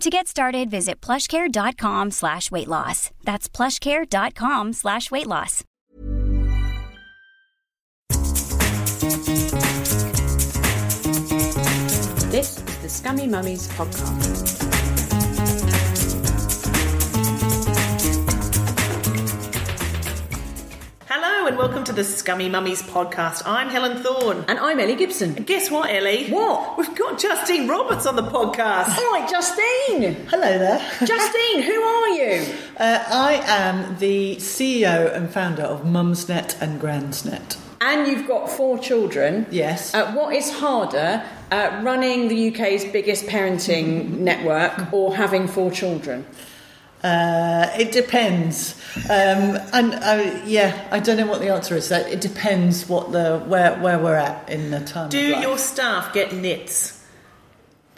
To get started, visit plushcare.com slash weight loss. That's plushcare.com slash weight loss. This is the Scummy Mummies podcast. Hello and welcome to the Scummy Mummies podcast. I'm Helen Thorne. And I'm Ellie Gibson. And guess what, Ellie? What? We've got Justine Roberts on the podcast. Hi, Justine. Hello there. Justine, who are you? Uh, I am the CEO and founder of Mumsnet and Gransnet. And you've got four children. Yes. Uh, what is harder, uh, running the UK's biggest parenting network or having four children? Uh, it depends, um, and uh, yeah, I don't know what the answer is. It depends what the where where we're at in the time. Do your staff get knits?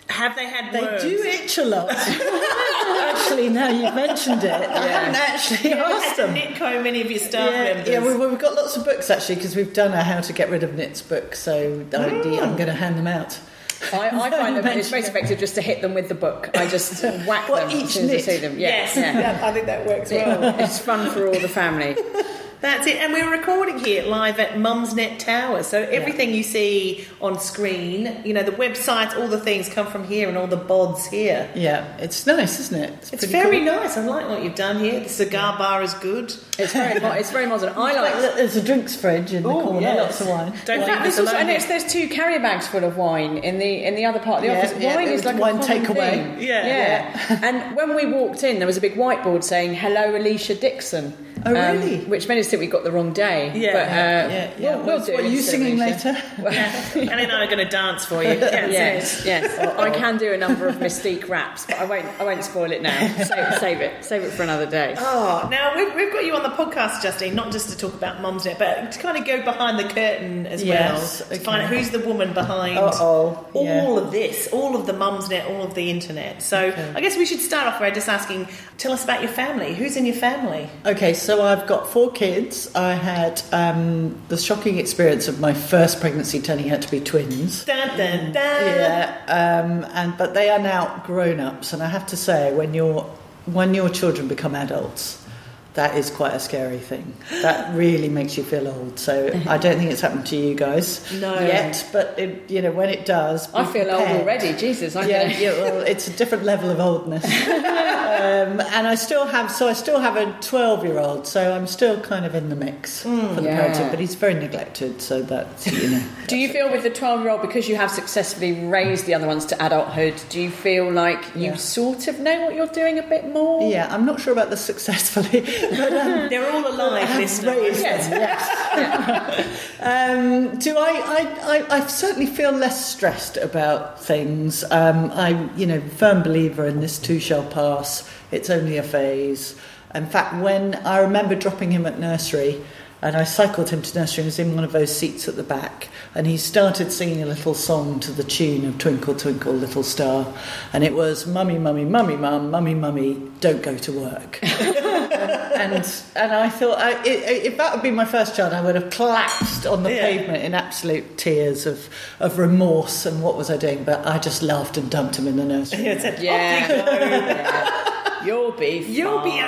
Have they had They worms? do itch a lot. actually, now you've mentioned it, I haven't actually Have you asked them. knit comb any of your staff Yeah, members? yeah we, we've got lots of books actually because we've done a how to get rid of nits book. So I, I'm going to hand them out. I, I find them it's most effective just to hit them with the book. I just whack What, them each as soon as I see them. Yeah, Yes. yeah. I think that works well. It's fun for all the family. That's it. And we're recording here live at Mumsnet Tower. So everything you see on screen, you know, the websites, all the things come from here and all the bods here. Yeah, it's nice, isn't it? It's pretty very cool. nice. I like what you've done here. The cigar bar is good. It's very, mo- it's very modern. I Like, like. there's a drinks fridge in the Oh, corner, yes. lots of wine. Don't In leave fact, us this was, and it's, there's two carrier bags full of wine in the in the other part of the Yeah, office. yeah, wine there is was like wine a common takeaway. thing. Yeah. yeah. and when we walked in, there was a big whiteboard saying "Hello, Alesha Dixon." Um, Oh, really? Which made us think we got the wrong day. Yeah. but, uh, yeah, yeah. We'll, we'll do what are you singing Alesha. later? Ellie and I are going to dance for you. Yes. Yes, yes. I can do a number of Mis-Teeq raps, but I won't. I won't spoil it now. Save, save it. Save it for another day. Oh, now we've, we've got you on the podcast, Justine, not just to talk about Mumsnet, but to kind of go behind the curtain as Yes, well. To find out who's the woman behind Uh-oh, all yeah. of this, all of the Mumsnet, all of the internet. So I guess we should start off by just asking, tell us about your family. Who's in your family? Okay, so I've got four kids. I had um, the shocking experience of my first pregnancy turning out to be twins. Dun, dun, dun. Yeah, um, and but they are now grown ups, and I have to say, when your when your children become adults, that is quite a scary thing. That really makes you feel old. So I don't think it's happened to you guys No. yet, but it, you know when it does, I feel old already. Jesus, I Yeah, yeah, well, it's a different level of oldness. um, and I still have, so I still have a 12 year old, so I'm still kind of in the mix for the Yeah. parenting, but he's very neglected, so that's, you know. Do you feel with the 12 year old, because you have successfully raised the other ones to adulthood, do you feel like you Yeah. sort of know what you're doing a bit more? Yeah, I'm not sure about the successfully, but um, They're all alive, have listener. raised Yes, yes. Um, do I, I, I? I certainly feel less stressed about things. Um, I'm, you know, firm believer in this too shall pass. It's only a phase. In fact, when I remember dropping him at nursery, and I cycled him to nursery and was in one of those seats at the back, and he started singing a little song to the tune of Twinkle Twinkle Little Star, and it was Mummy, Mummy, Mummy, Mum, Mummy, Mummy, don't go to work. and and I thought I, i if that would be my first child, I would have collapsed on the Yeah. pavement in absolute tears of of remorse and what was I doing? But I just laughed and dumped him in the nursery. Yeah, it's a- Yeah. Oh, yeah. You'll be You'll be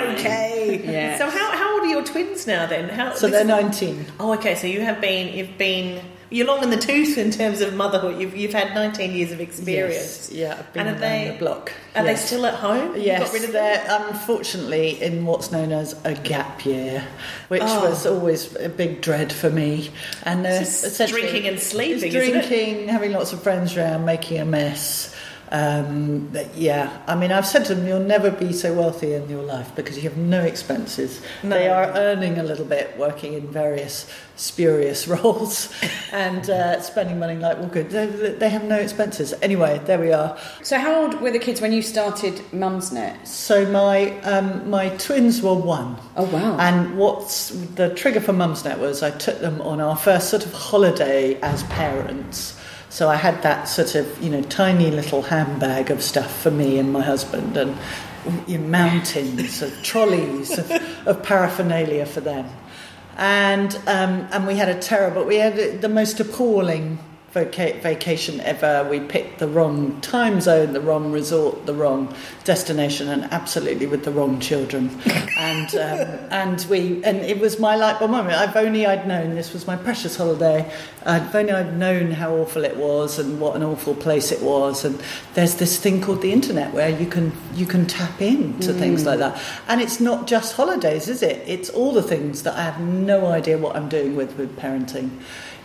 fine. okay. twins now? Then how? So they're 19. Oh, okay. So you have been, you've been, you're long in the tooth in terms of motherhood. You've, you've had 19 years of experience. Yes, yeah, I've been and are they the block. Are Yes. they still at home? Yes, got rid of them? they're unfortunately in what's known as a gap year, which Oh. was always a big dread for me. And uh, It's drinking and sleeping, it's isn't it? drinking, having lots of friends around, making a mess. Um, but yeah, I mean, I've said to them, you'll never be so wealthy in your life because you have no expenses. No. They are earning a little bit, working in various spurious roles, and uh, spending money like well, good. They, they have no expenses. Anyway, there we are. So how old were the kids when you started Mumsnet? So my um, my twins were one. Oh wow. And what's the trigger for Mumsnet was I took them on our first sort of holiday as parents. So I had that sort of you know tiny little handbag of stuff for me and my husband, and you know, mountains of trolleys of, of paraphernalia for them. And um, and we had a terrible, we had the most appalling vacation ever. We picked the wrong time zone, the wrong resort, the wrong destination, and absolutely with the wrong children. and um, and we and it was my light bulb moment. I've only I'd known this was my precious holiday. I've only I'd known how awful it was and what an awful place it was. And there's this thing called the internet where you can you can tap into things like that. And it's not just holidays, is it? It's all the things that I have no idea what I'm doing with with parenting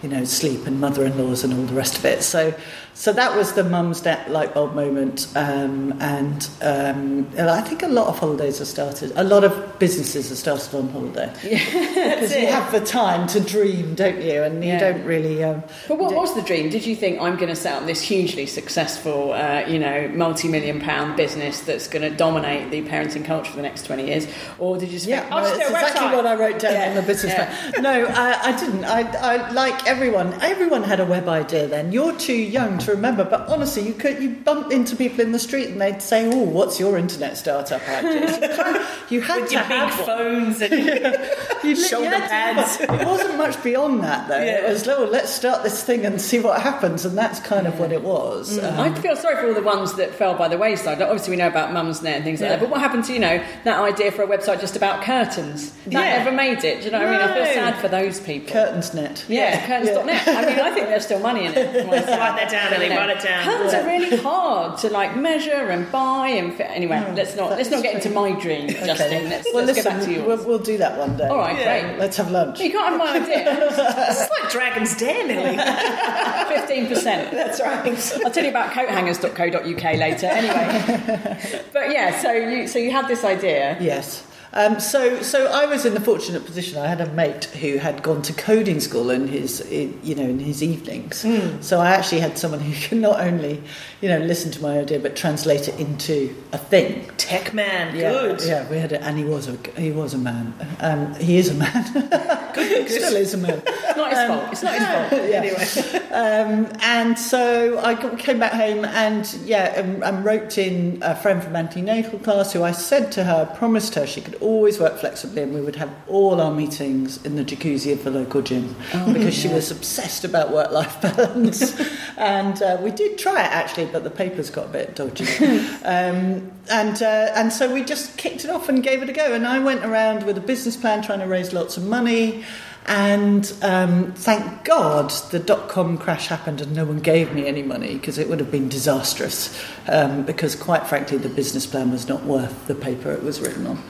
you know, sleep and mother-in-laws and all the rest of it. So, so that was the mum's light bulb moment, um, and um, and I think a lot of holidays have started. A lot of businesses have started on holiday because you have the time to dream, don't you? And Yeah. you don't really. Um, But what was the dream? Did you think I'm going to set up this hugely successful, uh, you know, multi-million pound business that's going to dominate the parenting culture for the next 20 years? Or did you just Yeah, think, no, I'll it's exactly website? what I wrote down Yeah, on the business yeah. plan. No, I, I didn't. I, I like everyone. Everyone had a web idea then. You're too young to remember, but honestly, you could you bump into people in the street and they'd say, "Oh, what's your internet startup idea?" You kind of- you had With to your big have one. phones and You li- shoulder you had to pads. It wasn't much beyond that, though. It was, "Oh, let's start this thing and see what happens," and that's kind of what it was. Um, I feel sorry for all the ones that fell by the wayside. Like, obviously, we know about Mumsnet and things like that. But what happened to you know that idea for a website just about curtains? That Yeah. never made it. Do you know what I mean? I feel sad for those people. Curtains.net. yeah, curtains.net. I mean, I think there's still money in it. write that down, Ellie. Write it down. Curtains are really hard to like measure and buy and fit. Anyway, let's not let's not that's get into my dream, Justin. Let's, well, let's listen, go back to yours. we'll, we'll do that one day. All right, Yeah. great. Let's have lunch. You can't have my idea. This is like Dragon's Den, Ellie. Fifteen percent. That's right. I'll tell you about coathangers.co.uk later. Anyway, but yeah, so you so you had this idea. Yes. Um, so, so I was in the fortunate position. I had a mate who had gone to coding school in his, in, you know, in his evenings. Hmm. So I actually had someone who could not only, you know, listen to my idea but translate it into a thing. Tech man, Yeah, good. Yeah, we had, it, and he was a he was a man. Um, he is a man. good, Still is a man. It's not his fault. It's not his fault. Yeah. Anyway, Um, and so I came back home and yeah, and, and wrote in a friend from antenatal class who I said to her, promised her she could always work flexibly and we would have all our meetings in the jacuzzi of the local gym because she was obsessed about work-life balance. and uh, we did try it actually, but the papers got a bit dodgy. um, and uh, and so we just kicked it off and gave it a go. And I went around with a business plan trying to raise lots of money. And um, thank God the dot com crash happened and no one gave me any money because it would have been disastrous. Um, because, quite frankly, the business plan was not worth the paper it was written on.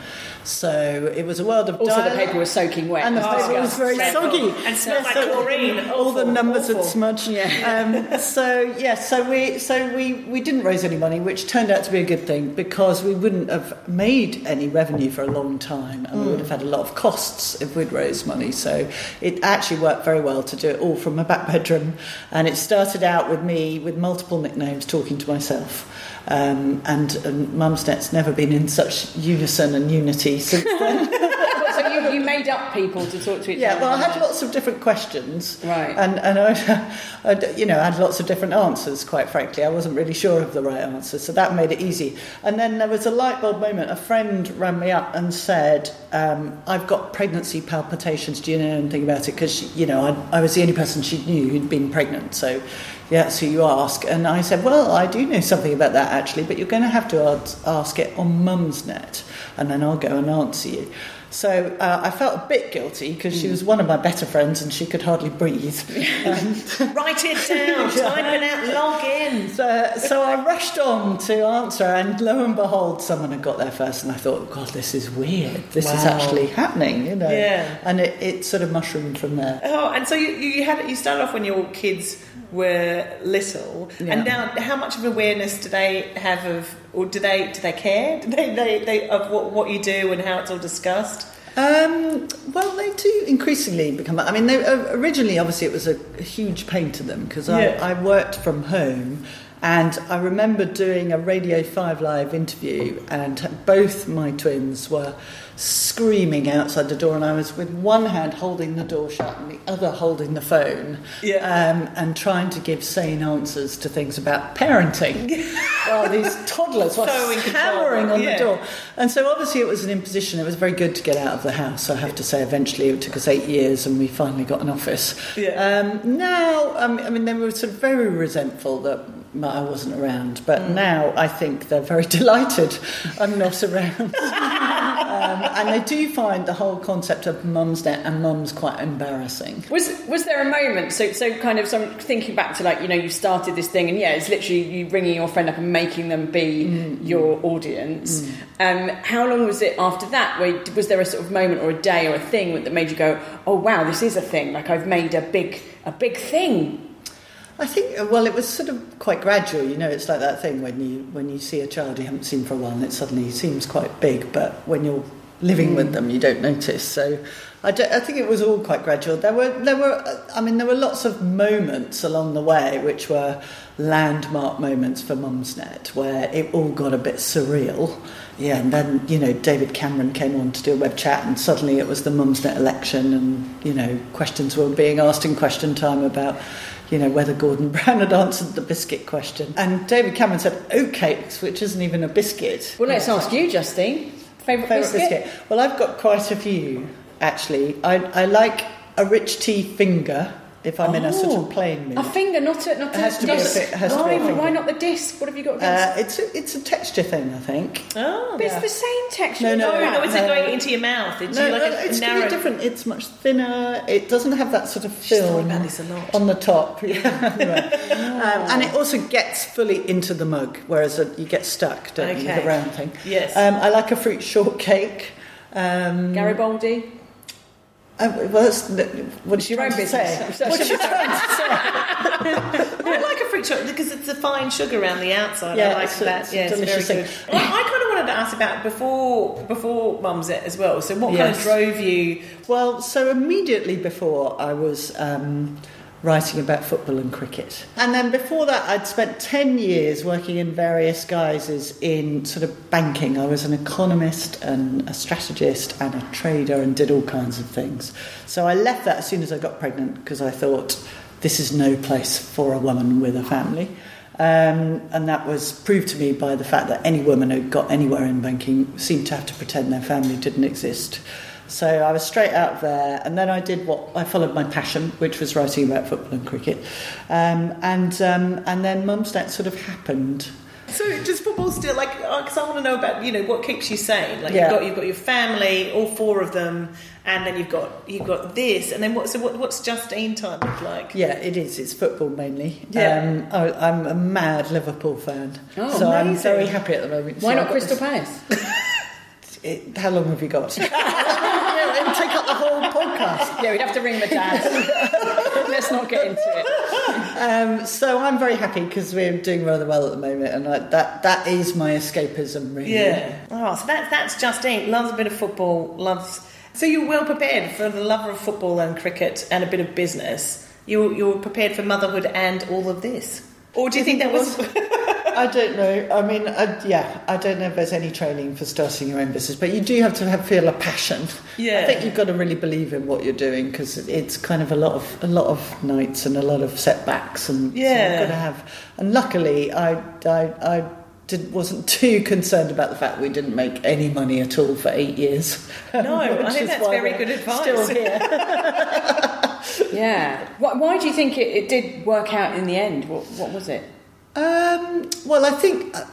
So it was a world of Also, the paper was soaking wet. And the Oh, paper was very dreadful. soggy. And smelled like so chlorine. All the Awful, numbers had awful. smudged. Um, so yeah, so we so we, we didn't raise any money, which turned out to be a good thing because we wouldn't have made any revenue for a long time, and we would have had a lot of costs if we'd raised money. So it actually worked very well to do it all from a back bedroom, and it started out with me with multiple nicknames talking to myself. Um, and, and Mumsnet's never been in such unison and unity since then. so you, you made up people to talk to each Yeah, other. Yeah, well, I had lots of different questions, Right. And and I, I, you know, I had lots of different answers. Quite frankly, I wasn't really sure of the right answer, so that made it easy. And then there was a light bulb moment. A friend rang me up and said, um, "I've got pregnancy palpitations. Do you know anything about it?" Because you know, I, I was the only person she knew who'd been pregnant, so yeah, that's who you ask. And I said, well, I do know something about that actually, but you're going to have to ask, ask it on Mumsnet, and then I'll go and answer you. So uh, I felt a bit guilty because she was one of my better friends and she could hardly breathe. Write it down, type it out, log in. So, so I rushed on to answer, and lo and behold, someone had got there first, and I thought, God, this is weird. This is actually happening, you know. Yeah. And it, it sort of mushroomed from there. Oh, and so you, you had you started off when your kids were little, Yeah. and now how much of awareness do they have of, or do they do they care? Do they, they, they of what, what you do and how it's all discussed? Um, well, they do increasingly become. I mean, they, uh, originally, obviously, it was a, a huge pain to them because Yeah. I, I worked from home, and I remember doing a Radio Five Live interview, and both my twins were screaming outside the door, and I was with one hand holding the door shut and the other holding the phone, Yeah. um, and trying to give sane answers to things about parenting. well, these toddlers were So in hammering on yeah. the door. And so obviously it was an imposition. It was very good to get out of the house. I have to say, eventually it took us eight years, and we finally got an office. Yeah. Um, now, I mean, I mean, they were sort of very resentful that I wasn't around, but Mm. now I think they're very delighted I'm not around. um, and they do find the whole concept of Mumsnet and Mums quite embarrassing. Was was there a moment? So so kind of some thinking back to like you know you started this thing and yeah it's literally you ringing your friend up and making them be your audience. Um, how long was it after that? Where was there a sort of moment or a day or a thing that made you go oh wow this is a thing like I've made a big a big thing. I think, uh, well, it was sort of quite gradual. You know, it's like that thing when you when you see a child you haven't seen for a while, and it suddenly seems quite big, but when you're living with them, you don't notice. So, I, don't- I think it was all quite gradual. There were there were, uh, I mean, there were lots of moments along the way which were landmark moments for Mumsnet, where it all got a bit surreal. Yeah, and then you know David Cameron came on to do a web chat, and suddenly it was the Mumsnet election, and you know questions were being asked in question time about you know, whether Gordon Brown had answered the biscuit question. And David Cameron said oatcakes, which isn't even a biscuit. Well, let's ask you, Justine. Favorite, Favourite biscuit? biscuit? Well, I've got quite a few, actually. I, I like a rich tea finger if I'm in a sort of plain mood. A finger, not a not It has a to be a disc. fi- it has to be a why, finger. why not the disc? What have you got Uh, against? it's, a, it's a texture thing, I think. Oh, but it's the same texture. No, no, no, no, it's no. going into your mouth. It's No, like no, a, it's narrow. really different. It's much thinner. It doesn't have that sort of She's film about this a lot. on the top. Yeah, anyway. um, and it also gets fully into the mug, whereas uh, you get stuck, don't you, with the round thing. Yes. Um, I like a fruit shortcake. Um, Garibaldi. Uh, well, that's, what you your own business. say? I'm What sorry. you trying to say? I like a fruit chocolate because it's a fine sugar around the outside. Yeah, I like it's that. it's yeah, it's very good. Well, I kind of wanted to ask about before before Mumsnet as well. So, what kind of drove you? Well, so immediately before I was um, writing about football and cricket. And then before that, I'd spent 10 years working in various guises in sort of banking. I was an economist and a strategist and a trader and did all kinds of things. So I left that as soon as I got pregnant because I thought this is no place for a woman with a family. Um, and that was proved to me by the fact that any woman who got anywhere in banking seemed to have to pretend their family didn't exist. So I was straight out there, and then I did what I followed my passion, which was writing about football and cricket, um, and um, and then Mumsnet sort of happened. So, does football still like? Because I want to know about you know what keeps you sane. Like Yeah. you've got you've got your family, all four of them, and then you've got you've got this, and then what? So, what, what's Justine time look like? Yeah, it is. It's football mainly. Yeah. Um, I, I'm a mad Liverpool fan, Oh, so I'm very happy at the moment. Why So not Crystal this- Palace? It, how long have you got? yeah, it'll take up the whole podcast. yeah, we'd have to ring the dad. Let's not get into it. Um, so I'm very happy because we're doing rather well at the moment, and I, that that is my escapism, really. Yeah. Oh, so that's that's Justine. Loves a bit of football. Loves. So you're well prepared for the lover of football and cricket and a bit of business. You're, you're prepared for motherhood and all of this. Or do you think that was? I don't know. I mean, I, yeah, I don't know if there's any training for starting your own business, but you do have to have, feel a passion. Yeah. I think you've got to really believe in what you're doing because it's kind of a lot of a lot of nights and a lot of setbacks, and so Yeah. you've got to have. And luckily, I I, I did, wasn't too concerned about the fact we didn't make any money at all for eight years. No, I think that's very good advice. Still here. Yeah. Why, why do you think it, it did work out in the end? What, what was it? Um, well, I think uh,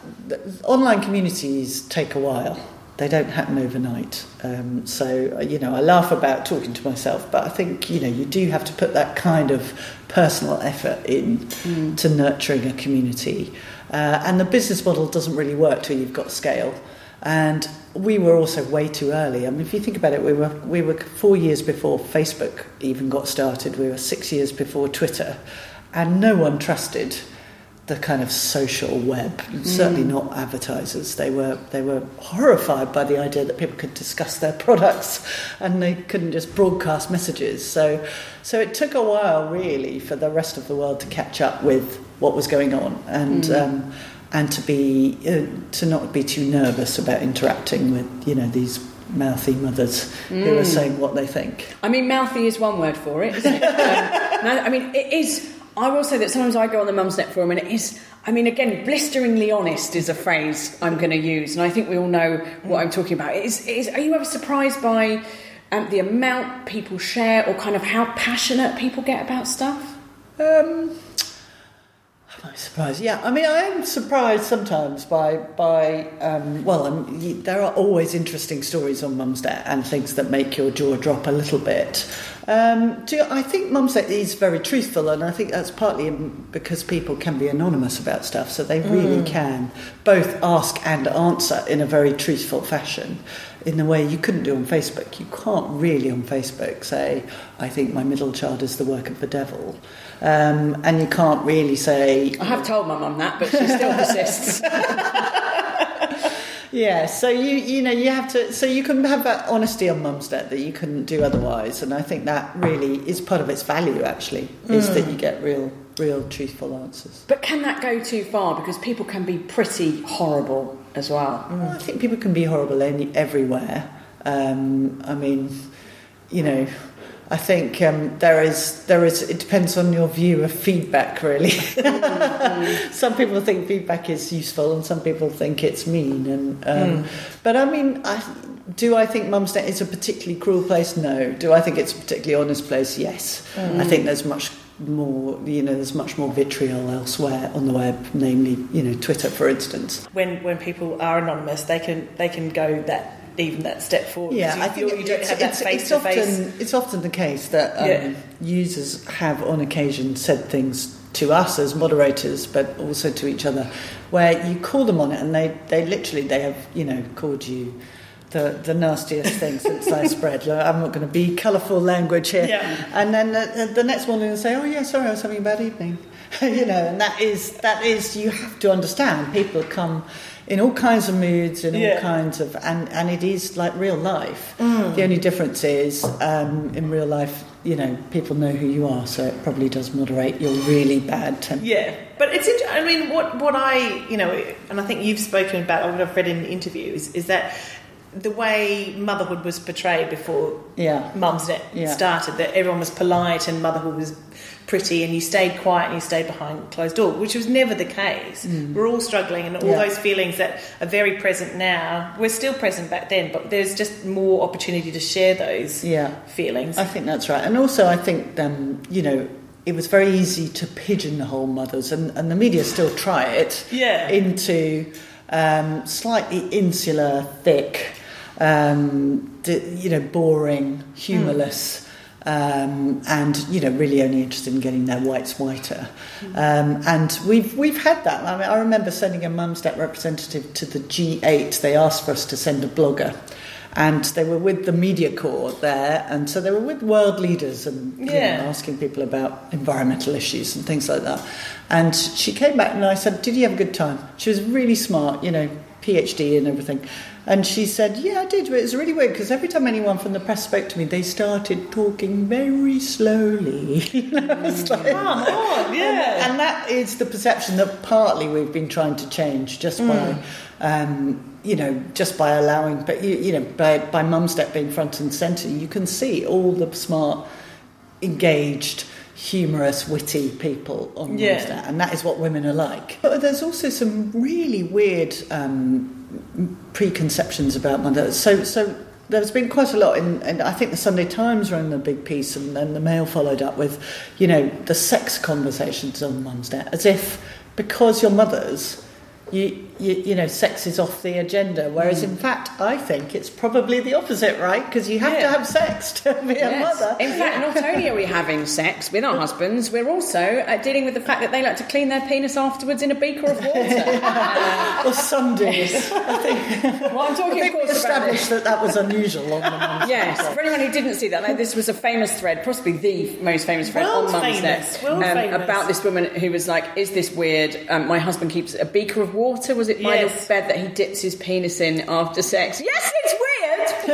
online communities take a while. They don't happen overnight. Um, so, uh, you know, I laugh about talking to myself, but I think, you know, you do have to put that kind of personal effort in to nurturing a community. Uh, and the business model doesn't really work till you've got scale. And we were also way too early. I mean, if you think about it, we were, we were four years before Facebook even got started. We were six years before Twitter. And no one trusted the kind of social web, and certainly not advertisers. They were they were horrified by the idea that people could discuss their products and they couldn't just broadcast messages. So so it took a while really for the rest of the world to catch up with what was going on and um, and to be uh, to not be too nervous about interacting with you know these mouthy mothers who are saying what they think. I mean, mouthy is one word for it, isn't it? um, no, I mean, it is. I will say that sometimes I go on the Mumsnet forum and it is. I mean, again, blisteringly honest is a phrase I'm going to use, and I think we all know what I'm talking about. It is, it is, are you ever surprised by um, the amount people share, or kind of how passionate people get about stuff? Um, am surprised? Yeah, I mean, I am surprised sometimes by by. Um, well, um, there are always interesting stories on Mumsnet and things that make your jaw drop a little bit. Um, do I think Mumsnet is very truthful, and I think that's partly because people can be anonymous about stuff, so they really can both ask and answer in a very truthful fashion. In a way you couldn't do on Facebook. You can't really on Facebook say, "I think my middle child is the work of the devil," um, and you can't really say, I have told my mum that, but she still persists. Yeah, so you you know you have to so you can have that honesty on Mumsnet that you couldn't do otherwise, and I think that really is part of its value. Actually, is that you get real real truthful answers. But can that go too far? Because people can be pretty horrible as well. Well, I think people can be horrible any, everywhere. Um, I mean, you know, I think um, there is there is. It depends on your view of feedback, really. some people think feedback is useful, and some people think it's mean. And um, but I mean, I, do I think Mumsnet is a particularly cruel place? No. Do I think it's a particularly honest place? Yes. I think there's much more. You know, there's much more vitriol elsewhere on the web, namely, you know, Twitter, for instance. When when people are anonymous, they can they can go that even that step forward. Yeah, You- I think you, don't it's, have that face it's to face. often it's often the case that um, Yeah. users have on occasion said things to us as moderators, but also to each other, where you call them on it, and they, they literally they have you know called you. The, the nastiest thing since sliced spread. Like, I'm not going to be colourful language here. Yeah. And then the, the next morning they say, "Oh yeah, sorry, I was having a bad evening." you know, and that is that is you have to understand. People come in all kinds of moods, in all kinds of, and and it is like real life. The only difference is um, in real life, you know, people know who you are, so it probably does moderate your really bad temper. Yeah, but it's. Inter- I mean, what what I you know, and I think you've spoken about. What I've read in interviews is that the way motherhood was portrayed before Yeah. Mumsnet Yeah. started, that everyone was polite and motherhood was pretty, and you stayed quiet and you stayed behind closed door, which was never the case. We're all struggling, and all Mm. Yeah. those feelings that are very present now we're still present back then, but there's just more opportunity to share those Yeah. feelings. I think that's right. And also, I think, um, you know, it was very easy to pigeonhole mothers, and, and the media still try it Yeah. into um, slightly insular, thick, um, you know, boring, humourless. Um, and you know, really only interested in getting their whites whiter, um, and we've we've had that. I mean, I remember sending a Mumsnet representative to the G8. They asked for us to send a blogger, and they were with the media corps there, and so they were with world leaders and you know, asking people about environmental issues and things like that. And she came back and I said, "Did you have a good time?" She was really smart, you know, PhD and everything. And she said, "Yeah, I did, but it was really weird because every time anyone from the press spoke to me, they started talking very slowly." You know, it's like- yeah. and that is the perception that partly we've been trying to change just by, um, you know, just by allowing, but you, you know, by by Mumsnet being front and centre, you can see all the smart, engaged, humorous, witty people on Yeah. Mumsnet, and that is what women are like. But there's also some really weird um, preconceptions about mothers. So, so there's been quite a lot, in, and I think the Sunday Times ran a big piece, and then the Mail followed up with, you know, the sex conversations on Mumsnet, as if because you're mothers, you, you, you know, sex is off the agenda. Whereas in fact, I think it's probably the opposite, right? Because you have to have sex to be a mother. In fact, not only are we having sex with our husbands, we're also uh, dealing with the fact that they like to clean their penis afterwards in a beaker of water. or Sundays. I think, well, I'm I talking, think of we established that that was unusual on the Mumsnet. Yes, for anyone who didn't see that, like, this was a famous thread, possibly the most famous thread World on Mumsnet, world famous. about this woman who was like, "Is this weird? Um, my husband keeps a beaker of water. Was it by Yes. the bed that he dips his penis in after sex? Yes, it's weird.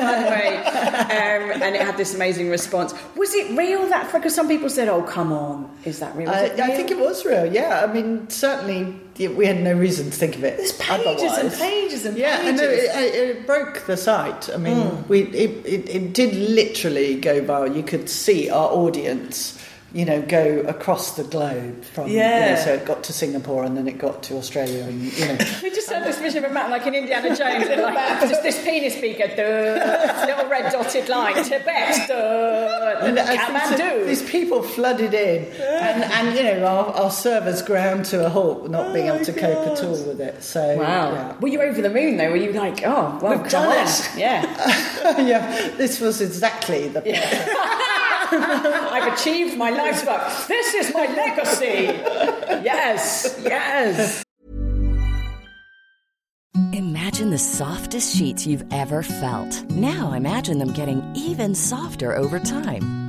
By the way, um, and it had this amazing response. Was it real that? Because some people said, "Oh, come on, is that real?" I, it I think it was real. Yeah, I mean, certainly we had no reason to think of it. There's pages and pages and yeah, I know pages. it, it, it broke the site. I mean, we it, it, it did literally go viral. You could see our audience, you know, go across the globe from. you know, Yeah. so it got to Singapore and then it got to Australia, and you know. We just had this vision of a map like in Indiana Jones, and like just this penis beaker, duh, little red dotted line, Tibet, duh, And I think so Kathmandu. these people flooded in, and, and you know our, our servers ground to a halt, not being oh able to cope at all with it. So Wow. yeah. Were you over the moon though? Were you like, oh, well, We've done on. it. Yeah. yeah, this was exactly the I've achieved my life's work. This is my legacy. Yes, yes. Imagine the softest sheets you've ever felt. Now imagine them getting even softer over time.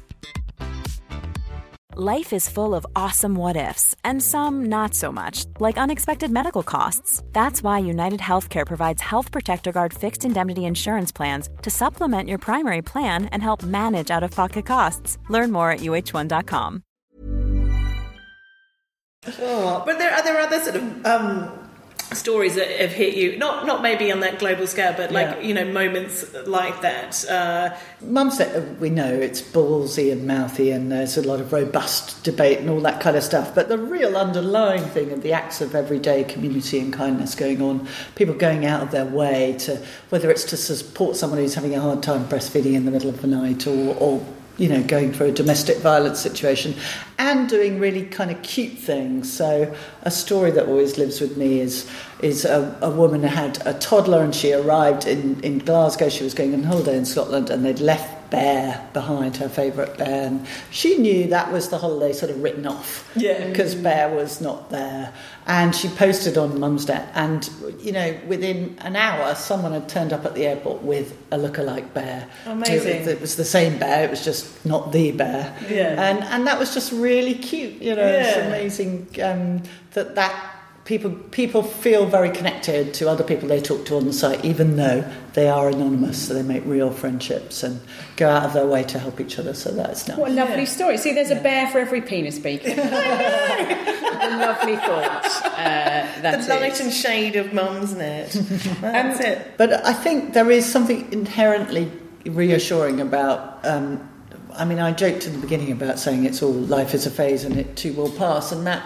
Life is full of awesome what ifs, and some not so much, like unexpected medical costs. That's why United Healthcare provides Health Protector Guard fixed indemnity insurance plans to supplement your primary plan and help manage out of pocket costs. Learn more at uh1.com. But there are there are other sort of um, stories that have hit you, not not maybe on that global scale, but like Yeah. you know moments like that. Uh, Mum said we know it's ballsy and mouthy, and there's a lot of robust debate and all that kind of stuff. But the real underlying thing of the acts of everyday community and kindness going on, people going out of their way to whether it's to support someone who's having a hard time breastfeeding in the middle of the night, or, or you know going through a domestic violence situation, and doing really kind of cute things. So a story that always lives with me is is a, a woman had a toddler and she arrived in, in Glasgow. She was going on holiday in Scotland and they'd left Bear behind, her favourite bear. And she knew that was the holiday sort of written off. Yeah. Because Bear was not there. And she posted on Mumsnet and, you know, within an hour someone had turned up at the airport with a lookalike bear. Amazing. It was the same bear, it was just not the bear. Yeah. And, and that was just really cute, you know, it's Yeah. amazing um, that that people people feel very connected to other people they talk to on the site, even though they are anonymous. So they make real friendships and go out of their way to help each other. So that's nice. What a lovely story. See, there's a bear for every penis beaker. lovely thought. Uh, the that's light it. and shade of Mumsnet. That's it. But I think there is something inherently reassuring about. Um, I mean, I joked in the beginning about saying it's all life is a phase and it too will pass, and that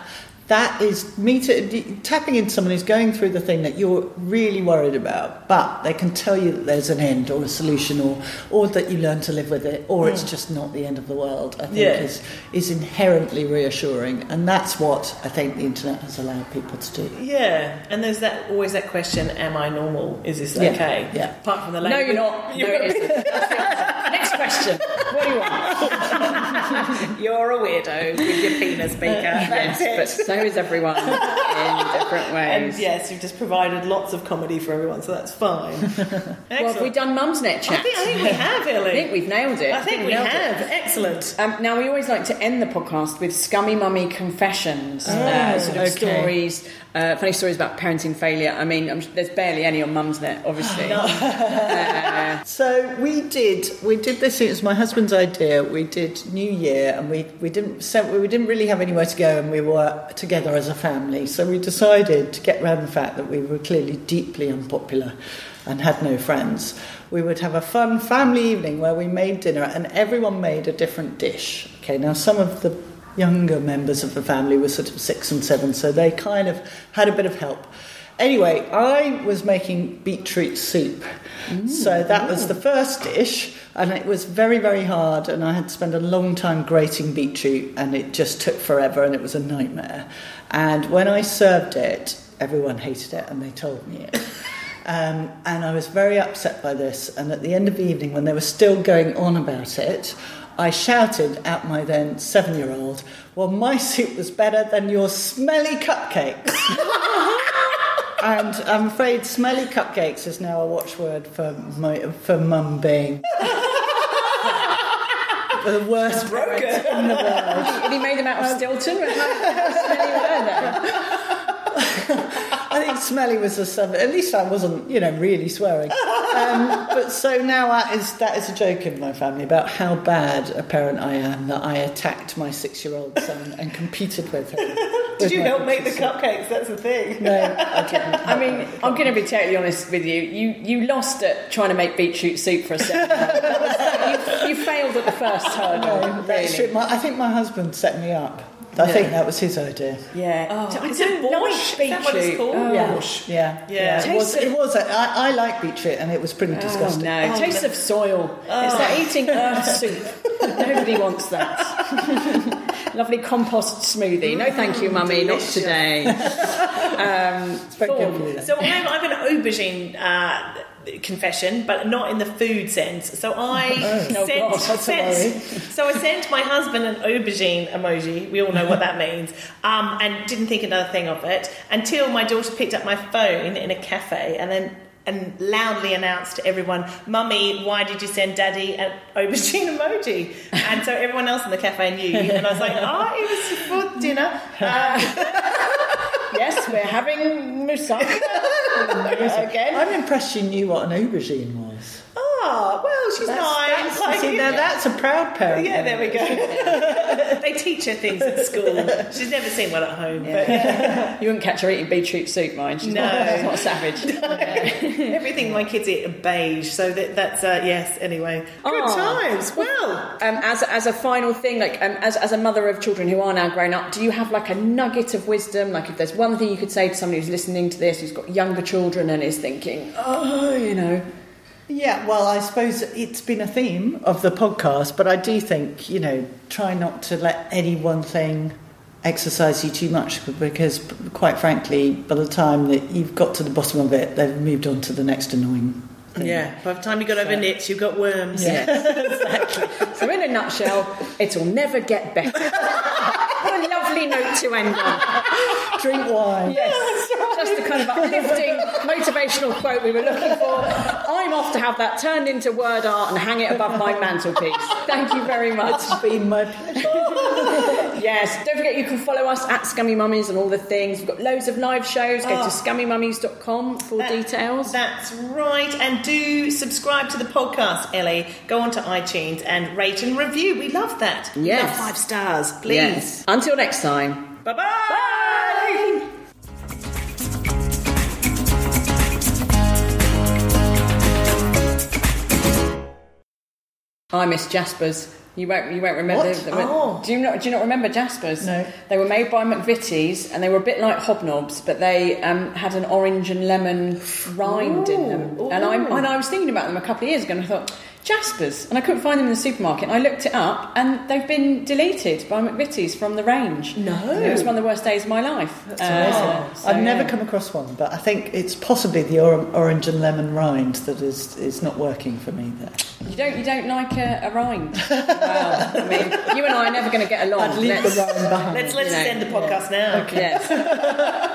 that is me to, tapping into someone who's going through the thing that you're really worried about, but they can tell you that there's an end or a solution, or or that you learn to live with it, or it's hmm. just not the end of the world. I think Yeah. is is inherently reassuring, and that's what I think the internet has allowed people to do. Yeah, and there's that always that question: Am I normal? Is this Yeah, okay? yeah. Apart from the No, you're not. No, it isn't. That's the. Next question. What do you want? You're a weirdo with your penis. That's yes, but so is everyone in different And ways. yes, you've just provided lots of comedy for everyone, so that's fine. Well, have we done Mumsnet I chat? think, I think we have, Ellie. I think we've nailed it. I think we it. have. Excellent. Um, now we always like to end the podcast with scummy mummy confessions, uh, sort of okay. stories, uh, funny stories about parenting failure. I mean, I'm, there's barely any on Mumsnet, obviously. So we did we did this. It was my husband's idea. We did New Year, and we we didn't so we didn't really have anywhere to go, and we were together as a family. So we decided to get around the fact that we were clearly deeply unpopular and had no friends. We would have a fun family evening where we made dinner, and everyone made a different dish. Okay, now some of the younger members of the family were sort of six and seven, so they kind of had a bit of help. Anyway, I was making beetroot soup. So that was the first dish, and it was very, very hard. And I had to spend a long time grating beetroot, and it just took forever, and it was a nightmare. And when I served it, everyone hated it, and they told me it. Um, and I was very upset by this. And at the end of the evening, when they were still going on about it, I shouted at my then seven year old, Well, my soup was better than your smelly cupcakes. and I'm afraid smelly cupcakes is now a watchword for, my, for mum being the worst parent in the world. Have you made them out of um, Stilton? How smelly were they? I think smelly was a sub. At least I wasn't, you know, really swearing. Um, but so now that is that is a joke in my family about how bad a parent I am that I attacked my six-year-old son and competed with him. Did you help make the cupcakes? That's the thing. No, I didn't. I mean, I'm going to be totally honest with you. You you lost at trying to make beetroot soup for a second. That was, that, you, you failed at the first hurdle. No, really. I think my husband set me up. I think that was his idea. Yeah. Oh, I is it don't borscht? like Is that what it's beetroot. called? Oh. Yeah, Borscht. yeah, Yeah. It was. It was. A, I, I like beetroot, and it was pretty Oh disgusting. no! It tastes of soil. It's like eating earth soup. Nobody wants that. Lovely compost smoothie. No, thank you, mummy. Not today. Um, It's very good. So I'm, I'm an aubergine uh, confession, but not in the food sense. So I Oh, sent, God, that's a worry. sent so I sent my husband an aubergine emoji. We all know what that means, um, and didn't think another thing of it until my daughter picked up my phone in a cafe and then. And loudly announced to everyone, "Mummy, why did you send Daddy an aubergine emoji?" And so everyone else in the cafe knew, and I was like, "Oh, it was for dinner." Uh, yes, we're having moussaka again. I'm impressed you knew what an aubergine was. oh, well, she's That's, nice. that's, like, see, now that's a proud parent. Yeah, there we go. they teach her things at school. She's never seen one at home. But You wouldn't catch her eating beetroot soup, mind. She's No. not, she's not savage. everything my kids eat are beige, so that, that's uh, yes. Anyway, good Aw. times. Well, Um, as, as a final thing, like um, as, as a mother of children who are now grown up, do you have like a nugget of wisdom? Like if there's one thing you could say to somebody who's listening to this, who's got younger children and is thinking, oh, you know, Yeah, well, I suppose it's been a theme of the podcast, but I do think, you know, try not to let any one thing exercise you too much because, quite frankly, by the time that you've got to the bottom of it, they've moved on to the next annoying thing. yeah. By the time you got over nits, you've got worms. Yeah. exactly. So, in a nutshell, it'll never get better. lovely note to end on. Drink wine. Yes, just the kind of uplifting, motivational quote we were looking for. I'm off to have that turned into word art and hang it above my mantelpiece. Thank you very much. It's been my pleasure. Yes, don't forget you can follow us at Scummy Mummies and all the things. We've got loads of live shows. Go to ah. scummymummies.com for That- details. That's right. And do subscribe to the podcast, Ellie. Go on to iTunes and rate and review. We love that. Yes. love five stars, please. Yes. Until next time. Bye-bye. Bye. Hi, Miss Jaspers. You won't. You won't remember. What? them. Oh. Do you not? Do you not remember Jaspers? No. They were made by McVitie's, and they were a bit like hobnobs, but they um, had an orange and lemon rind in them. Ooh, And I ooh. and I was thinking about them a couple of years ago, and I thought, Jaspers, and I couldn't find them in the supermarket. And I looked it up, and they've been deleted by McVitie's from the range. No. it was one of the worst days of my life. That's Uh, amazing. so, I've never yeah. come across one, but I think it's possibly the or- orange and lemon rind that is, is not working for me there. You don't, you don't like a, a rind. well, I mean, you and I are never going to get along. I'd leave Let's- the rind behind. Let's let's You know, end the podcast now. Yes.